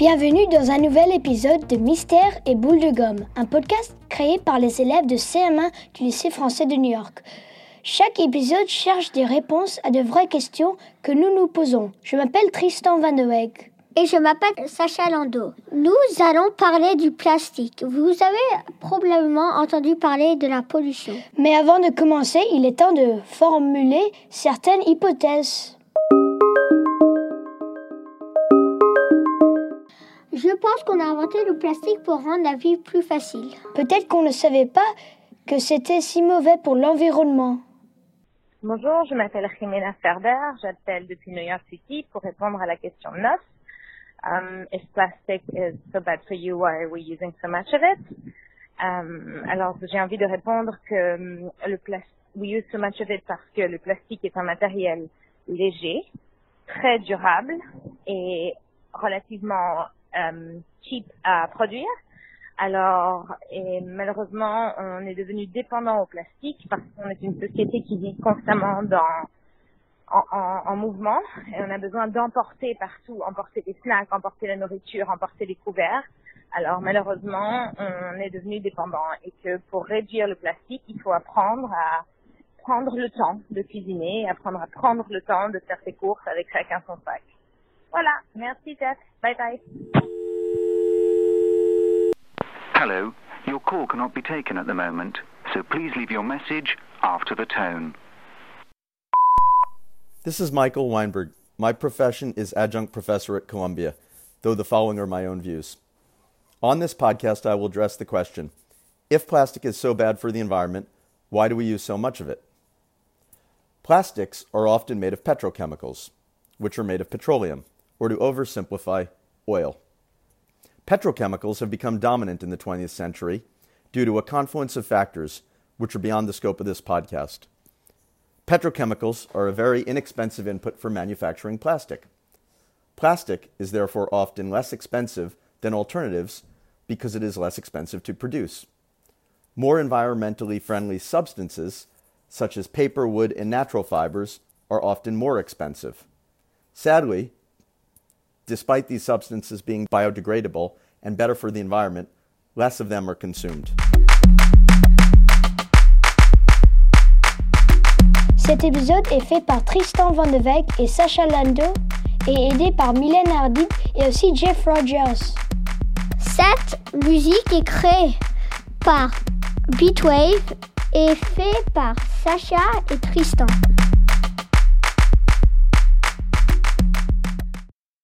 Bienvenue dans un nouvel épisode de Mystère et Boule de Gomme, un podcast créé par les élèves de CM1 du lycée français de New York. Chaque épisode cherche des réponses à de vraies questions que nous nous posons. Je m'appelle Tristan Van de Weg. Et je m'appelle Sacha Lando. Nous allons parler du plastique. Vous avez probablement entendu parler de la pollution. Mais avant de commencer, il est temps de formuler certaines hypothèses. Je pense qu'on a inventé le plastique pour rendre la vie plus facile. Peut-être qu'on ne savait pas que c'était si mauvais pour l'environnement. Bonjour, je m'appelle Jimena Ferber, j'appelle depuis New York City pour répondre à la question 9. Um, if plastic is so bad for you, why are we using so much of it? Um, alors, j'ai envie de répondre que um, le plastique, we use so much of it parce que le plastique est un matériel léger, très durable et relativement cheap à produire. Alors, et malheureusement, on est devenu dépendant au plastique parce qu'on est une société qui vit constamment dans en, en, en, mouvement et on a besoin d'emporter partout, emporter des snacks, emporter la nourriture, emporter les couverts. Alors malheureusement, on est devenu dépendant et que pour réduire le plastique, il faut apprendre à prendre le temps de cuisiner, apprendre à prendre le temps de faire ses courses avec chacun son sac. Voilà, merci Jeff, bye bye. Hello, your call cannot be taken at the moment, so please leave your message after the tone. This is Michael Weinberg. My profession is adjunct professor at Columbia, though the following are my own views. On this podcast, I will address the question if plastic is so bad for the environment, why do we use so much of it? Plastics are often made of petrochemicals, which are made of petroleum, or to oversimplify, oil. Petrochemicals have become dominant in the 20th century due to a confluence of factors which are beyond the scope of this podcast. Petrochemicals are a very inexpensive input for manufacturing plastic. Plastic is therefore often less expensive than alternatives because it is less expensive to produce. More environmentally friendly substances, such as paper, wood, and natural fibers, are often more expensive. Sadly, despite these substances being biodegradable and better for the environment, less of them are consumed. Cet épisode est fait par Tristan Van de Weg et Sacha Lando et aidé par Mylène Hardy et aussi Jeff Rogers. Cette musique est créée par Beatwave et faite par Sacha et Tristan.